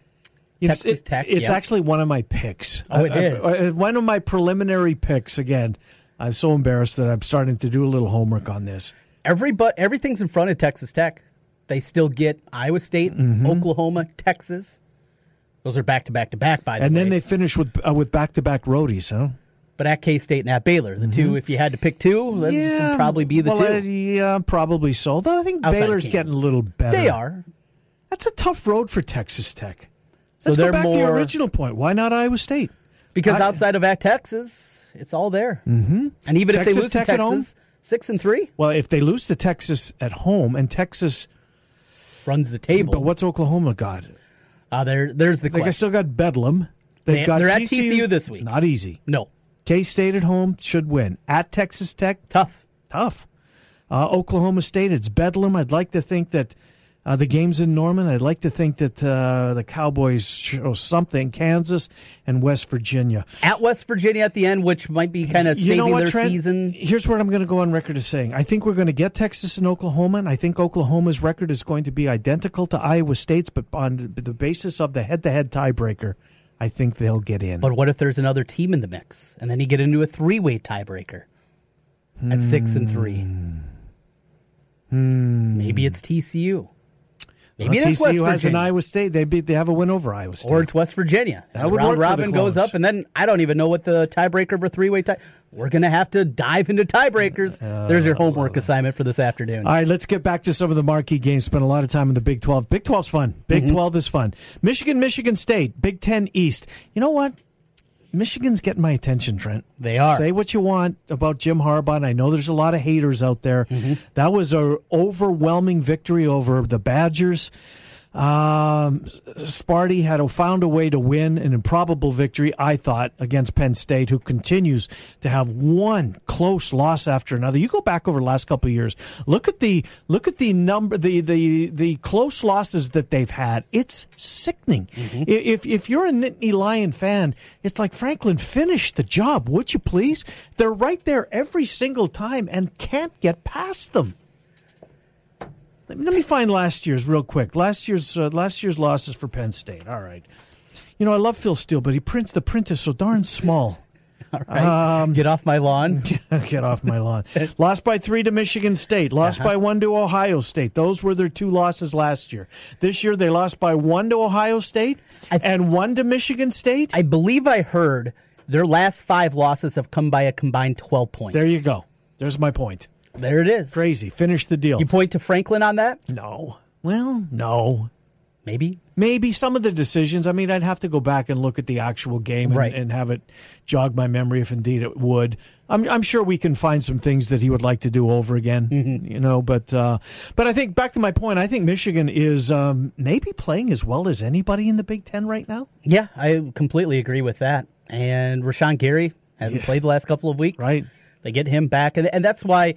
It's- Texas it- Tech, It's yeah. actually one of my picks. Oh, it I- I- is. uh, one of my preliminary picks. Again, I'm so embarrassed that I'm starting to do a little homework on this. Every but everything's in front of Texas Tech. They still get Iowa State, Mm-hmm. Oklahoma, Texas. Those are back to back to back by the and way. And then they finish with uh, with back to back roadies, huh? but at K State and at Baylor, the two. If you had to pick two, that would probably be the Mm-hmm. well, two. uh, yeah, probably so. Though I think Outside Baylor's getting a little better. They are. That's a tough road for Texas Tech. So Let's go back to your original point. Why not Iowa State? because I- outside of at Texas, it's all there. Mm-hmm. And even Texas if they lose Tech to at home? Texas, six and three Well, if they lose to Texas at home and Texas, runs the table. but what's Oklahoma got? Uh, there, there's the Like I still got Bedlam. They've They- got they're at TCU this week. Not easy. no, K State at home should win. At Texas Tech, tough. tough. Uh, Oklahoma State, it's Bedlam. I'd like to think that uh, the game's in Norman. I'd like to think that uh, the Cowboys show something. Kansas and West Virginia. At West Virginia at the end, which might be kind of You know what, their Trent? season. Here's what I'm going to go on record as saying. I think we're going to get Texas and Oklahoma, and I think Oklahoma's record is going to be identical to Iowa State's, but on the basis of the head-to-head tiebreaker, I think they'll get in. But what if there's another team in the mix, and then you get into a three-way tiebreaker at six and three? Maybe it's TCU. Maybe Well, it's TCU West has an. Iowa State. They beat. They have a win over Iowa State. or it's West Virginia. That would round work for the robin goes up, and then I don't even know what the tiebreaker for three way tie. We're gonna have to dive into tiebreakers. There's your homework assignment for this afternoon. All right, let's get back to some of the marquee games. Spent a lot of time in the Big 12. Big 12's fun. Big Mm-hmm. 12 is fun. Michigan, Michigan State, Big 10 East. You know what? Michigan's getting my attention, Trent. They are. Say what you want about Jim Harbaugh. and I know there's a lot of haters out there. Mm-hmm. That was an overwhelming victory over the Badgers. Um, Sparty had found a way to win an improbable victory, I thought, against Penn State, who continues to have one close loss after another. You go back over the last couple of years, look at the look at the number, the the the close losses that they've had. It's sickening. I- If if you're a Nittany Lion fan, it's like Franklin, finish the job, would you please? They're right there every single time and can't get past them. Let me, let me find last year's real quick. Last year's uh, last year's losses for Penn State. All right. You know I love Phil Steele, but he prints the print is so darn small. All right, Um, get off my lawn. Get off my lawn. Lost by three to Michigan State. Lost Uh-huh. by one to Ohio State. Those were their two losses last year. This year they lost by one to Ohio State and one to Michigan State. I believe I heard their last five losses have come by a combined twelve points. there you go. There's my point. There it is. Crazy. Finish the deal. You point to Franklin on that? no. Well, no. Maybe. Maybe some of the decisions. I mean, I'd have to go back and look at the actual game and, Right. and have it jog my memory if indeed it would. I'm, I'm sure we can find some things that he would like to do over again, Mm-hmm. you know. But uh, but I think back to my point. I think Michigan is um, maybe playing as well as anybody in the Big Ten right now. Yeah, I completely agree with that. And Rashan Gary hasn't Yeah. played the last couple of weeks. Right. They get him back, and, and that's why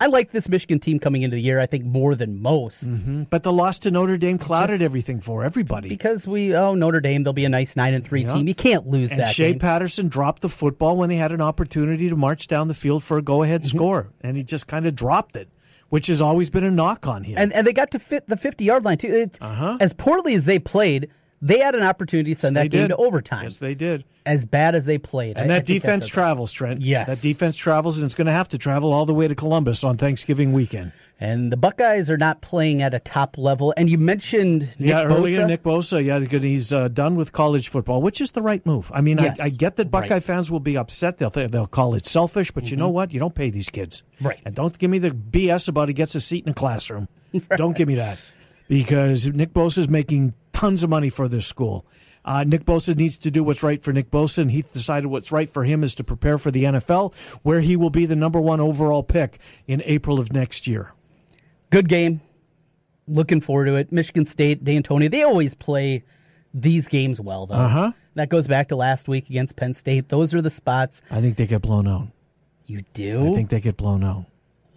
I like this Michigan team coming into the year. I think more than most. Mm-hmm. But the loss to Notre Dame clouded Just, everything for everybody because we oh Notre Dame they'll be a nice nine and three yeah. team. You can't lose and that. Shea game. Patterson dropped the football when he had an opportunity to march down the field for a go ahead mm-hmm. score, and he just kind of dropped it which has always been a knock on him. And, and they got to fit the 50 yard line, too. Uh-huh. As poorly as they played, they had an opportunity to send yes, that game did. to overtime. Yes, they did. As bad as they played. And I, that I defense travels, Trent. Yes. That defense travels, and it's going to have to travel all the way to Columbus on Thanksgiving weekend. And the Buckeyes are not playing at a top level. And you mentioned Nick yeah, Bosa. earlier Nick Bosa. Yeah, he's uh, done with college football, which is the right move. I mean, yes, I, I, get that Buckeye right. fans will be upset. They'll they'll call it selfish, but mm-hmm. you know what? You don't pay these kids. Right. And don't give me the BS about he gets a seat in a classroom. right. Don't give me that because Nick Bosa is making tons of money for this school. Uh, Nick Bosa needs to do what's right for Nick Bosa, and he decided what's right for him is to prepare for the NFL, where he will be the number one overall pick in April of next year. Good game. Looking forward to it. Michigan State, Dantonio, they always play these games well, though. Uh-huh. That goes back to last week against Penn State. Those are the spots. I think they get blown out. You do? I think they get blown out.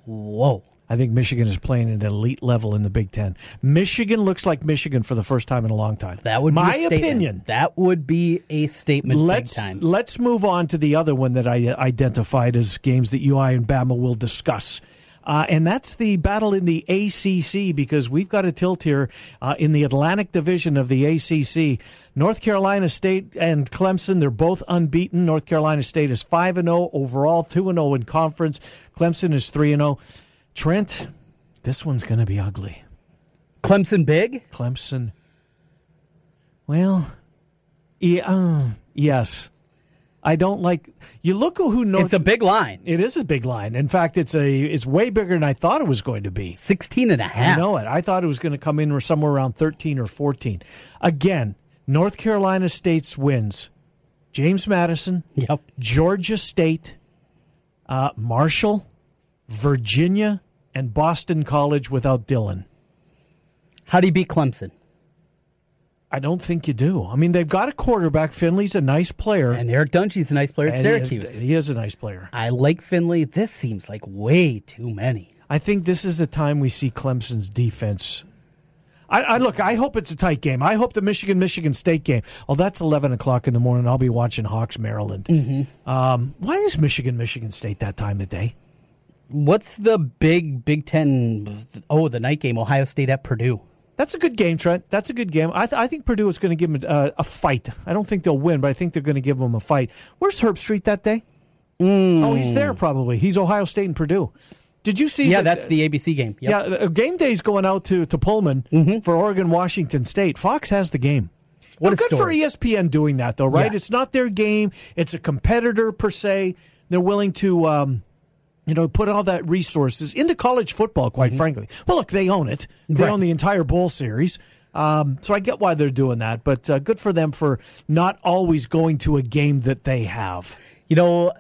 Whoa. I think Michigan is playing at an elite level in the Big Ten. Michigan looks like Michigan for the first time in a long time. That would be my opinion. That would be a statement. Let's let's move on to the other one that I uh, identified as games that UI and Bama will discuss. Uh, and that's the battle in the ACC because we've got a tilt here uh, in the Atlantic Division of the ACC. North Carolina State and Clemson, they're both unbeaten. North Carolina State is 5 and 0 overall, 2 and 0 in conference. Clemson is 3 and 0. Trent, this one's going to be ugly. Clemson big? Clemson. Well, yeah, uh, yes. I don't like. You look who North. It's a big line. It is a big line. In fact, it's a it's way bigger than I thought it was going to be. 16 and a half. I know it. I thought it was going to come in somewhere around 13 or 14. Again, North Carolina State's wins. James Madison. Yep. Georgia State. Uh, Marshall. Virginia and Boston College without Dillon. How do you beat Clemson? I don't think you do. I mean, they've got a quarterback. Finley's a nice player. And Eric Dungey's a nice player at Syracuse. He, he is a nice player. I like Finley. This seems like way too many. I think this is the time we see Clemson's defense. I, I, look. I hope it's a tight game. I hope the Michigan Michigan State game. Oh, that's eleven o'clock in the morning. I'll be watching Hawks Maryland. Mm-hmm. Um, why is Michigan Michigan State that time of day? What's the big Big Ten? Oh, the night game, Ohio State at Purdue. That's a good game, Trent. That's a good game. I, th- I think Purdue is going to give them a, a, fight. I don't think they'll win, but I think they're going to give them a fight. Where's Herbstreit that day? Mm. Oh, he's there probably. He's Ohio State and Purdue. Did you see? Yeah, that's the ABC game. Yep. Yeah, uh, game day's going out to to Pullman mm-hmm. for Oregon Washington State. Fox has the game. What now, good story. for ESPN doing that, though, right? Yeah. It's not their game. It's a competitor per se. They're willing to. Um, you know, put all that resources into college football, quite mm-hmm. frankly. Well, look, they own it. They right. own the entire bowl series. Um, so I get why they're doing that, but uh, good for them for not always going to a game that they have. You know,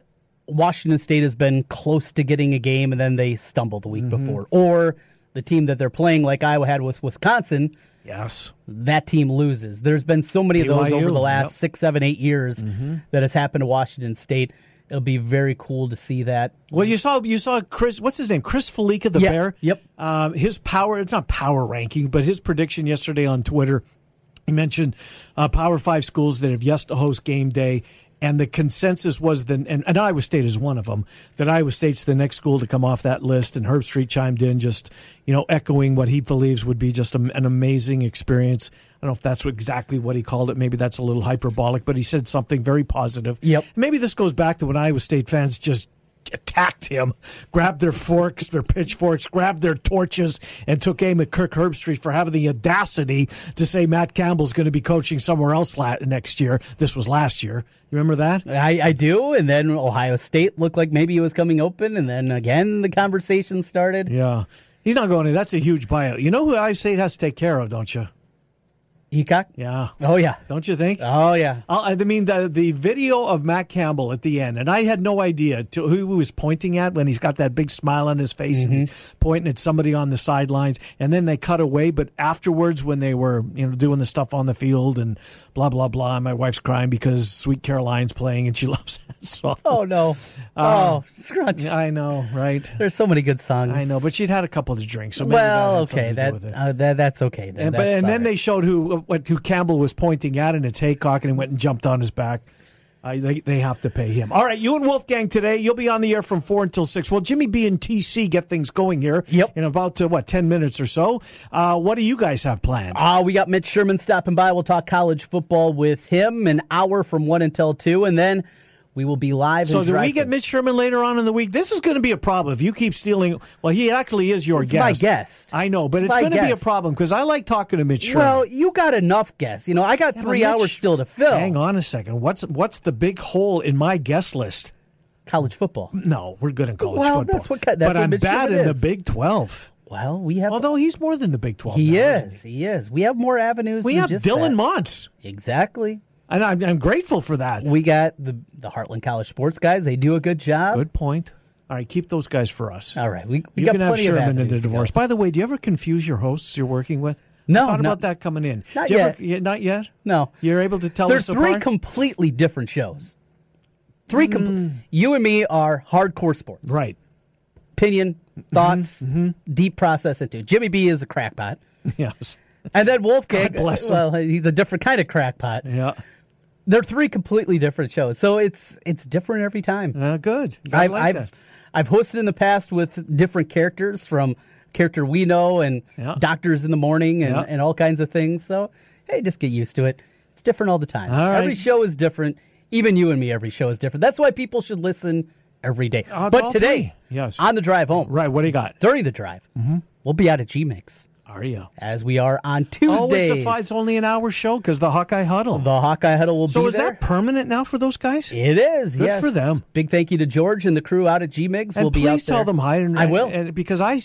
Washington State has been close to getting a game, and then they stumble the week mm-hmm. before. Or the team that they're playing, like Iowa had with Wisconsin, Yes. That team loses. There's been so many of those over the last yep. six, seven, eight years mm-hmm. that has happened to Washington State it'll be very cool to see that. Well, you saw you saw Chris. What's his name? Chris Fallica, the yeah, Bear. Yep. Um, his power. It's not power ranking, but his prediction yesterday on Twitter. He mentioned uh, Power Five schools that have yet to host game day, and the consensus was that, and, and, Iowa State is one of them, that Iowa State's the next school to come off that list. And Herbstreit chimed in, just you know, echoing what he believes would be just a, an amazing experience. I don't know if that's exactly what he called it. Maybe that's a little hyperbolic, but he said something very positive. Yep. Maybe this goes back to when Iowa State fans just attacked him, grabbed their forks, their pitchforks, grabbed their torches, and took aim at Kirk Herbstreit for having the audacity to say Matt Campbell's going to be coaching somewhere else next year. This was last year. You remember that? I, I do. And then Ohio State looked like maybe it was coming open, and then again the conversation started. Yeah. He's not going to. That's a huge buyout. You know who Iowa State has to take care of, don't you? Heacock? Yeah. Oh, yeah. Don't you think? Oh, yeah. I mean, the the video of Matt Campbell at the end, and I had no idea to who he was pointing at when he's got that big smile on his face Mm-hmm. pointing at somebody on the sidelines, and then they cut away. But afterwards, when they were you know doing the stuff on the field and blah blah blah, my wife's crying because Sweet Caroline's playing and she loves that song. Oh, no. Uh, oh, Scrunch. I know, right? There's so many good songs. I know, but she'd had a couple of drinks, so maybe well, okay, to that, uh, that that's okay. Then. And, but, That's and all then they showed who what who Campbell was pointing at, and it's Heacock, and he went and jumped on his back. Uh, they, they have to pay him. All right, you and Wolfgang today. You'll be on the air from four until six. Well, Jimmy B and TC get things going here. Yep. In about uh, what ten minutes or so. Uh, what do you guys have planned? Ah, we got Mitch Sherman stopping by. We'll talk college football with him an hour from one until two, and then we will be live. So do we get Mitch Sherman later on in the week? This is going to be a problem if you keep stealing. Well, he actually is your It's guest. my guest. I know, but It's it's, going to be a problem because I like talking to Mitch Sherman. Well, you got enough guests. You know, I got Yeah, three Mitch- hours still to fill. Hang on a second. What's what's the big hole in my guest list? College football. No, we're good in college Well, football. that's what that's but I'm Mitch bad Sherman in the. Big Twelve. Well, we have. Although he's more than the Big Twelve. he now, is. isn't He is. We have more avenues. We than have Dylan that. Montz, Exactly. And I'm, I'm grateful for that. We got the the Heartland College sports guys. They do a good job. Good point. All right, keep those guys for us. All right, we, we you got can have Sherman in the divorce. By the way, do you ever confuse your hosts you're working with? No, I thought not- about that coming in. not yet. Ever, not yet. No, You're able to tell There's us three apart. completely different shows. Three. Com- you and me are hardcore sports. Mm. right. Opinion, thoughts, Mm-hmm. deep process into. Jimmy B is a crackpot, Yes. and then Wolfgang. God bless him. Well, he's a different kind of crackpot. Yeah. They're three completely different shows, so it's it's different every time. Uh, good. I I've like I've, that. I've hosted in the past with different characters from character we know and Yeah. doctors in the morning and, Yeah. and all kinds of things. So hey, just get used to it. It's different all the time. All right. Every show is different. Even you and me, every show is different. That's why people should listen every day. Uh, but today, three. Yes. on the drive home, Right. What do you got? during the drive, we'll be out of G Mix Are you? as we are on. Oh, it's, a, fi- it's only an hour show because the Hawkeye Huddle. the Hawkeye Huddle will so be So is there. that permanent now for those guys? It is. Good yes. for them. Big thank you to George and the crew out at G Migs. And we'll be out please tell them hi. And, I will. and- because I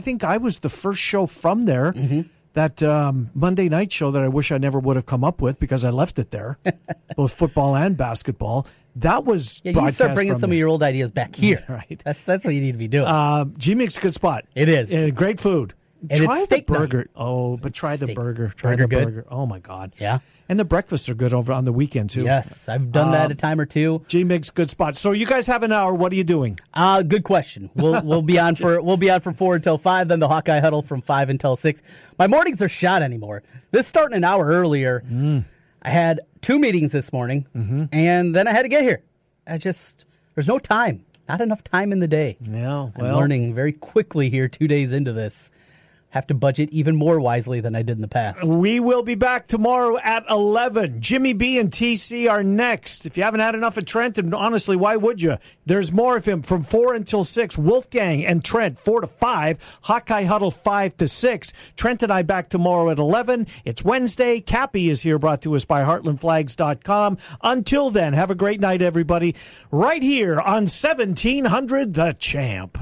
think I was the first show from there. Mm-hmm. That um, Monday night show that I wish I never would have come up with because I left it there, both football and basketball. That was Yeah, you start bringing some of your old ideas back here. Right. That's that's what you need to be doing. Uh, G Mix, good spot. It is. And great food. And try it's the steak night. burger. Oh, but try the steak. burger. Try Burger the good? burger. Oh my god. yeah. And the breakfasts are good over on the weekend too. Yes, I've done that Um, a time or two. G Mix, good spot. So you guys have an hour. What are you doing? Uh, good question. We'll we'll be on for we'll be on from four until five. Then the Hawkeye huddle from five until six. My mornings are shot anymore. This starting an hour earlier. Mm. I had two meetings this morning, Mm-hmm. and then I had to get here. I just there's no time. Not enough time in the day. Yeah, I'm learning very quickly here. Two days into this, have to budget even more wisely than I did in the past. We will be back tomorrow at 11. Jimmy B and TC are next. If you haven't had enough of Trent, and honestly, why would you? There's more of him from 4 until 6. Wolfgang and Trent, 4 to 5. Hawkeye Huddle, 5 to 6. Trent and I back tomorrow at 11. It's Wednesday. Cappy is here, brought to us by HeartlandFlags.com. Until then, have a great night, everybody. Right here on 1700 The Champ.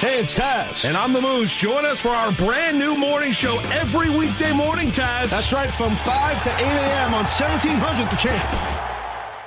Hey, it's Taz. And I'm the Moose. Join us for our brand new morning show every weekday morning, Taz. That's right, from 5 to 8 a.m. on 1700 The Champ.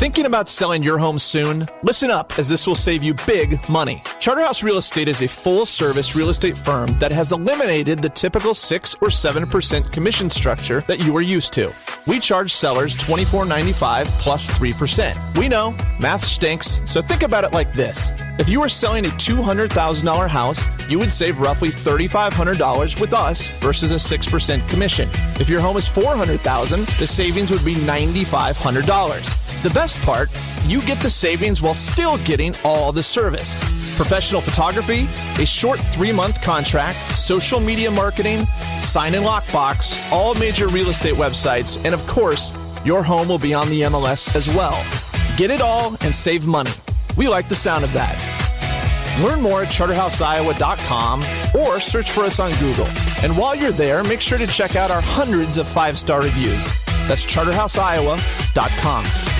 Thinking about selling your home soon? Listen up, as this will save you big money. Charterhouse Real Estate is a full service real estate firm that has eliminated the typical 6 or 7% commission structure that you are used to. We charge sellers $24.95 plus 3%. We know, math stinks, so think about it like this. If you are selling a $200,000 house, you would save roughly $3,500 with us versus a 6% commission. If your home is 400,000, the savings would be $9,500. The best part, you get the savings while still getting all the service. professional photography, a short three month contract, social media marketing, sign and lockbox, all major real estate websites, and of course, your home will be on the MLS as well. Get it all and save money. We like the sound of that. Learn more at charterhouseiowa.com or search for us on Google. And while you're there, make sure to check out our hundreds of five star reviews. That's charterhouseiowa.com.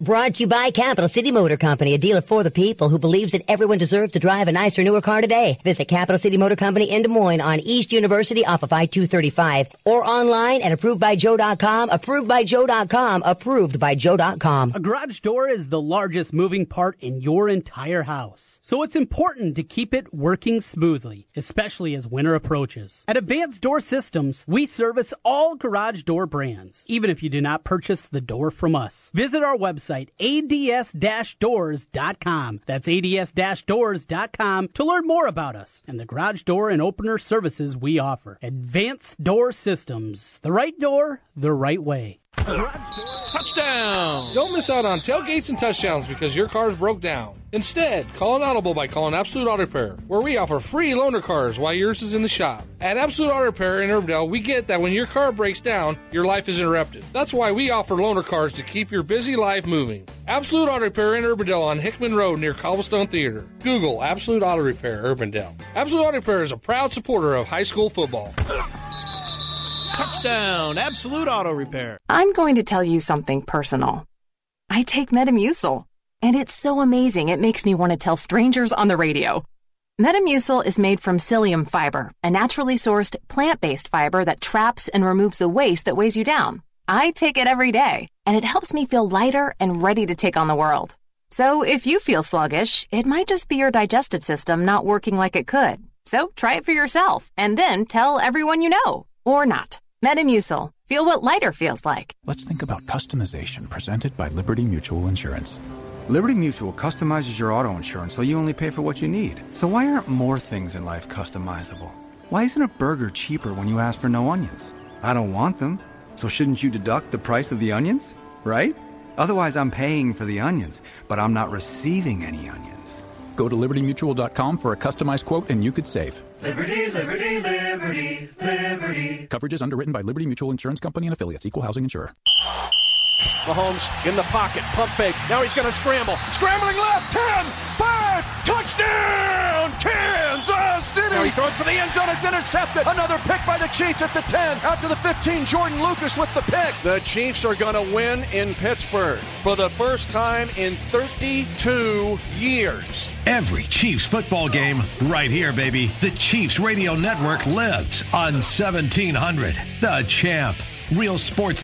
Brought to you by Capital City Motor Company, a dealer for the people who believes that everyone deserves to drive a nicer, newer car today. Visit Capital City Motor Company in Des Moines on East University off of I-235 or online at approvedbyjoe.com, approvedbyjoe.com, approvedbyjoe.com. A garage door is the largest moving part in your entire house. So it's important to keep it working smoothly, especially as winter approaches. At Advanced Door Systems, we service all garage door brands, even if you do not purchase the door from us. Visit our website ads-doors.com. That's ads-doors.com to learn more about us and the garage door and opener services we offer. Advanced Door Systems. The right door, the right way. Touchdown! Don't miss out on tailgates and touchdowns because your car's broke down. Instead, call an audible by calling Absolute Auto Repair, where we offer free loaner cars while yours is in the shop. At Absolute Auto Repair in Urbandale, we get that when your car breaks down, your life is interrupted. That's why we offer loaner cars to keep your busy life moving. Absolute Auto Repair in Urbandale on Hickman Road near Cobblestone Theater. Google Absolute Auto Repair Urbandale. Absolute Auto Repair is a proud supporter of high school football. Touchdown! Absolute Auto Repair. I'm going to tell you something personal. I take Metamucil, and it's so amazing it makes me want to tell strangers on the radio. Metamucil is made from psyllium fiber, a naturally sourced plant based fiber that traps and removes the waste that weighs you down. I take it every day, and it helps me feel lighter and ready to take on the world. So if you feel sluggish, it might just be your digestive system not working like it could. So try it for yourself, and then tell everyone you know. Or not. Metamucil. Feel what lighter feels like. Let's think about customization presented by Liberty Mutual Insurance. Liberty Mutual customizes your auto insurance so you only pay for what you need. So why aren't more things in life customizable? Why isn't a burger cheaper when you ask for no onions? I don't want them. So shouldn't you deduct the price of the onions? Right? Otherwise, I'm paying for the onions, but I'm not receiving any onions. Go to libertymutual.com for a customized quote and you could save. Liberty, liberty, liberty, liberty. Coverage is underwritten by Liberty Mutual Insurance Company and affiliates, equal housing insurer. Mahomes in the pocket, pump fake. Now he's going to scramble. Scrambling left, 10, 5, touchdown, Kansas City. Now he throws for the end zone. It's intercepted. Another pick by the Chiefs at the 10. Out to the 15. Jordan Lucas with the pick. The Chiefs are going to win in Pittsburgh for the first time in 32 years. Every Chiefs football game right here, baby. The Chiefs Radio Network lives on 1700. The champ. Real sports